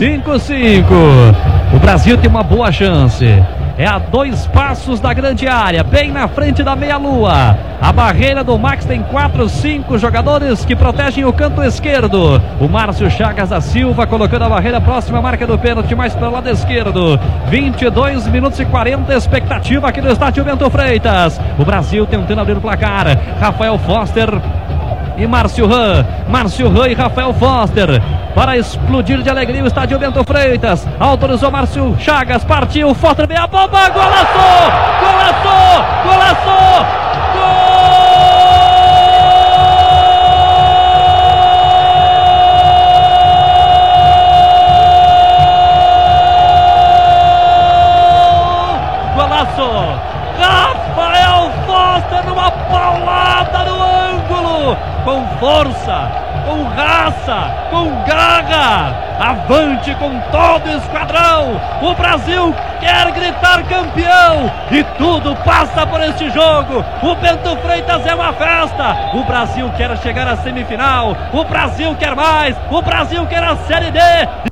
5-5. O Brasil tem uma boa chance. É a dois passos da grande área, bem na frente da meia-lua. A barreira do Max tem quatro, cinco jogadores que protegem o canto esquerdo. O Márcio Chagas da Silva colocando a barreira próxima à marca do pênalti, mais para o lado esquerdo. 22 minutos e 40, expectativa aqui no estádio Bento Freitas. O Brasil tentando abrir o placar. Rafael Foster e Márcio Ran. Márcio Ran e Rafael Foster. Para explodir de alegria o estádio Bento Freitas. Autorizou Márcio Chagas. Partiu. Foster veio a bomba. Golaço! Golaço! Com força, com raça, com garra. Avante com todo esquadrão. O Brasil quer gritar campeão e tudo passa por este jogo. O Bento Freitas é uma festa. O Brasil quer chegar à semifinal. O Brasil quer mais. O Brasil quer a Série D.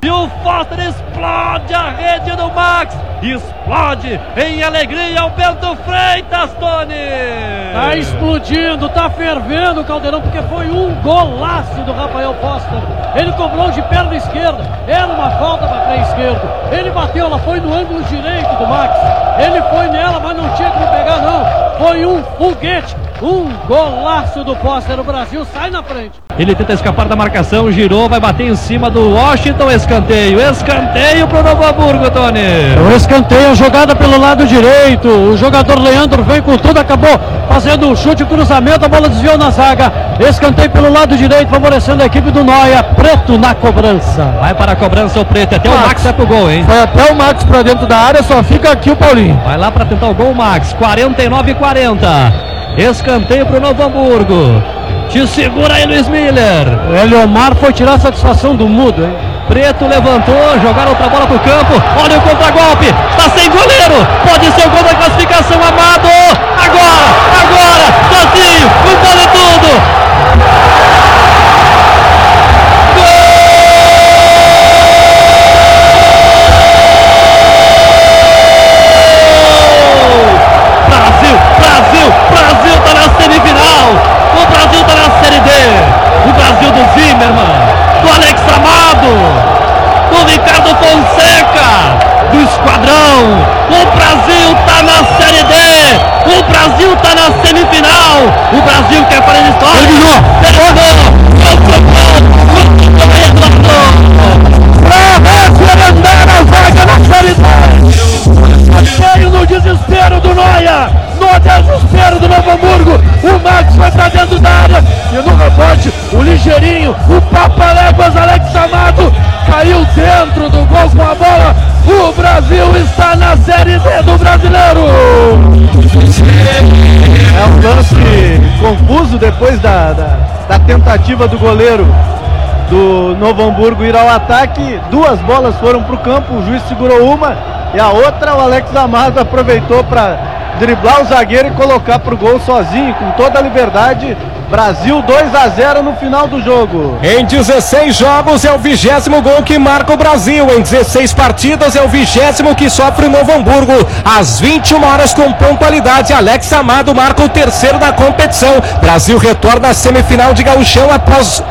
E o Foster explode a rede do Max. Explode em alegria o Bento Freitas, Tony. Tá explodindo, tá fervendo o caldeirão porque foi um golaço do Rafael Foster. Ele cobrou de perna esquerda, era uma falta para pé esquerdo. Ele bateu, ela foi no ângulo direito do Max. Ele foi nela, mas não tinha como pegar não. Foi um foguete, um golaço do Foster. O Brasil sai na frente. Ele tenta escapar da marcação, girou, vai bater em cima do Washington, escanteio, escanteio pro Novo Hamburgo, Tony. O escanteio, jogada pelo lado direito. O jogador Leandro vem com tudo, acabou fazendo o chute, cruzamento, a bola desviou na zaga. Escanteio pelo lado direito, favorecendo a equipe do Noia. Preto na cobrança. Vai para a cobrança o Preto, até Max. o Max vai pro gol, hein? Foi até o Max para dentro da área, só fica aqui o Paulinho. Vai lá para tentar o gol, Max. 49 e 40. Escanteio pro Novo Hamburgo. Te segura aí, Luiz Miller. Eliomar foi tirar a satisfação do mudo, hein? Preto levantou, jogaram outra bola pro campo. Olha o contra-golpe. Tá sem goleiro. Pode ser o gol da classificação, o Papaléguas Alex Amado caiu dentro do gol com a bola. O Brasil está na Série D do Brasileiro. É um lance confuso depois da, da, da tentativa do goleiro do Novo Hamburgo ir ao ataque. Duas bolas foram para o campo, o juiz segurou uma e a outra o Alex Amado aproveitou para driblar o zagueiro e colocar pro gol sozinho, com toda a liberdade. Brasil 2 a 0 no final do jogo. Em 16 jogos é o vigésimo gol que marca o Brasil. Em 16 partidas é o vigésimo que sofre o Novo Hamburgo. Às 21 horas com pontualidade, Alex Amado marca o terceiro da competição. Brasil retorna à semifinal de gauchão após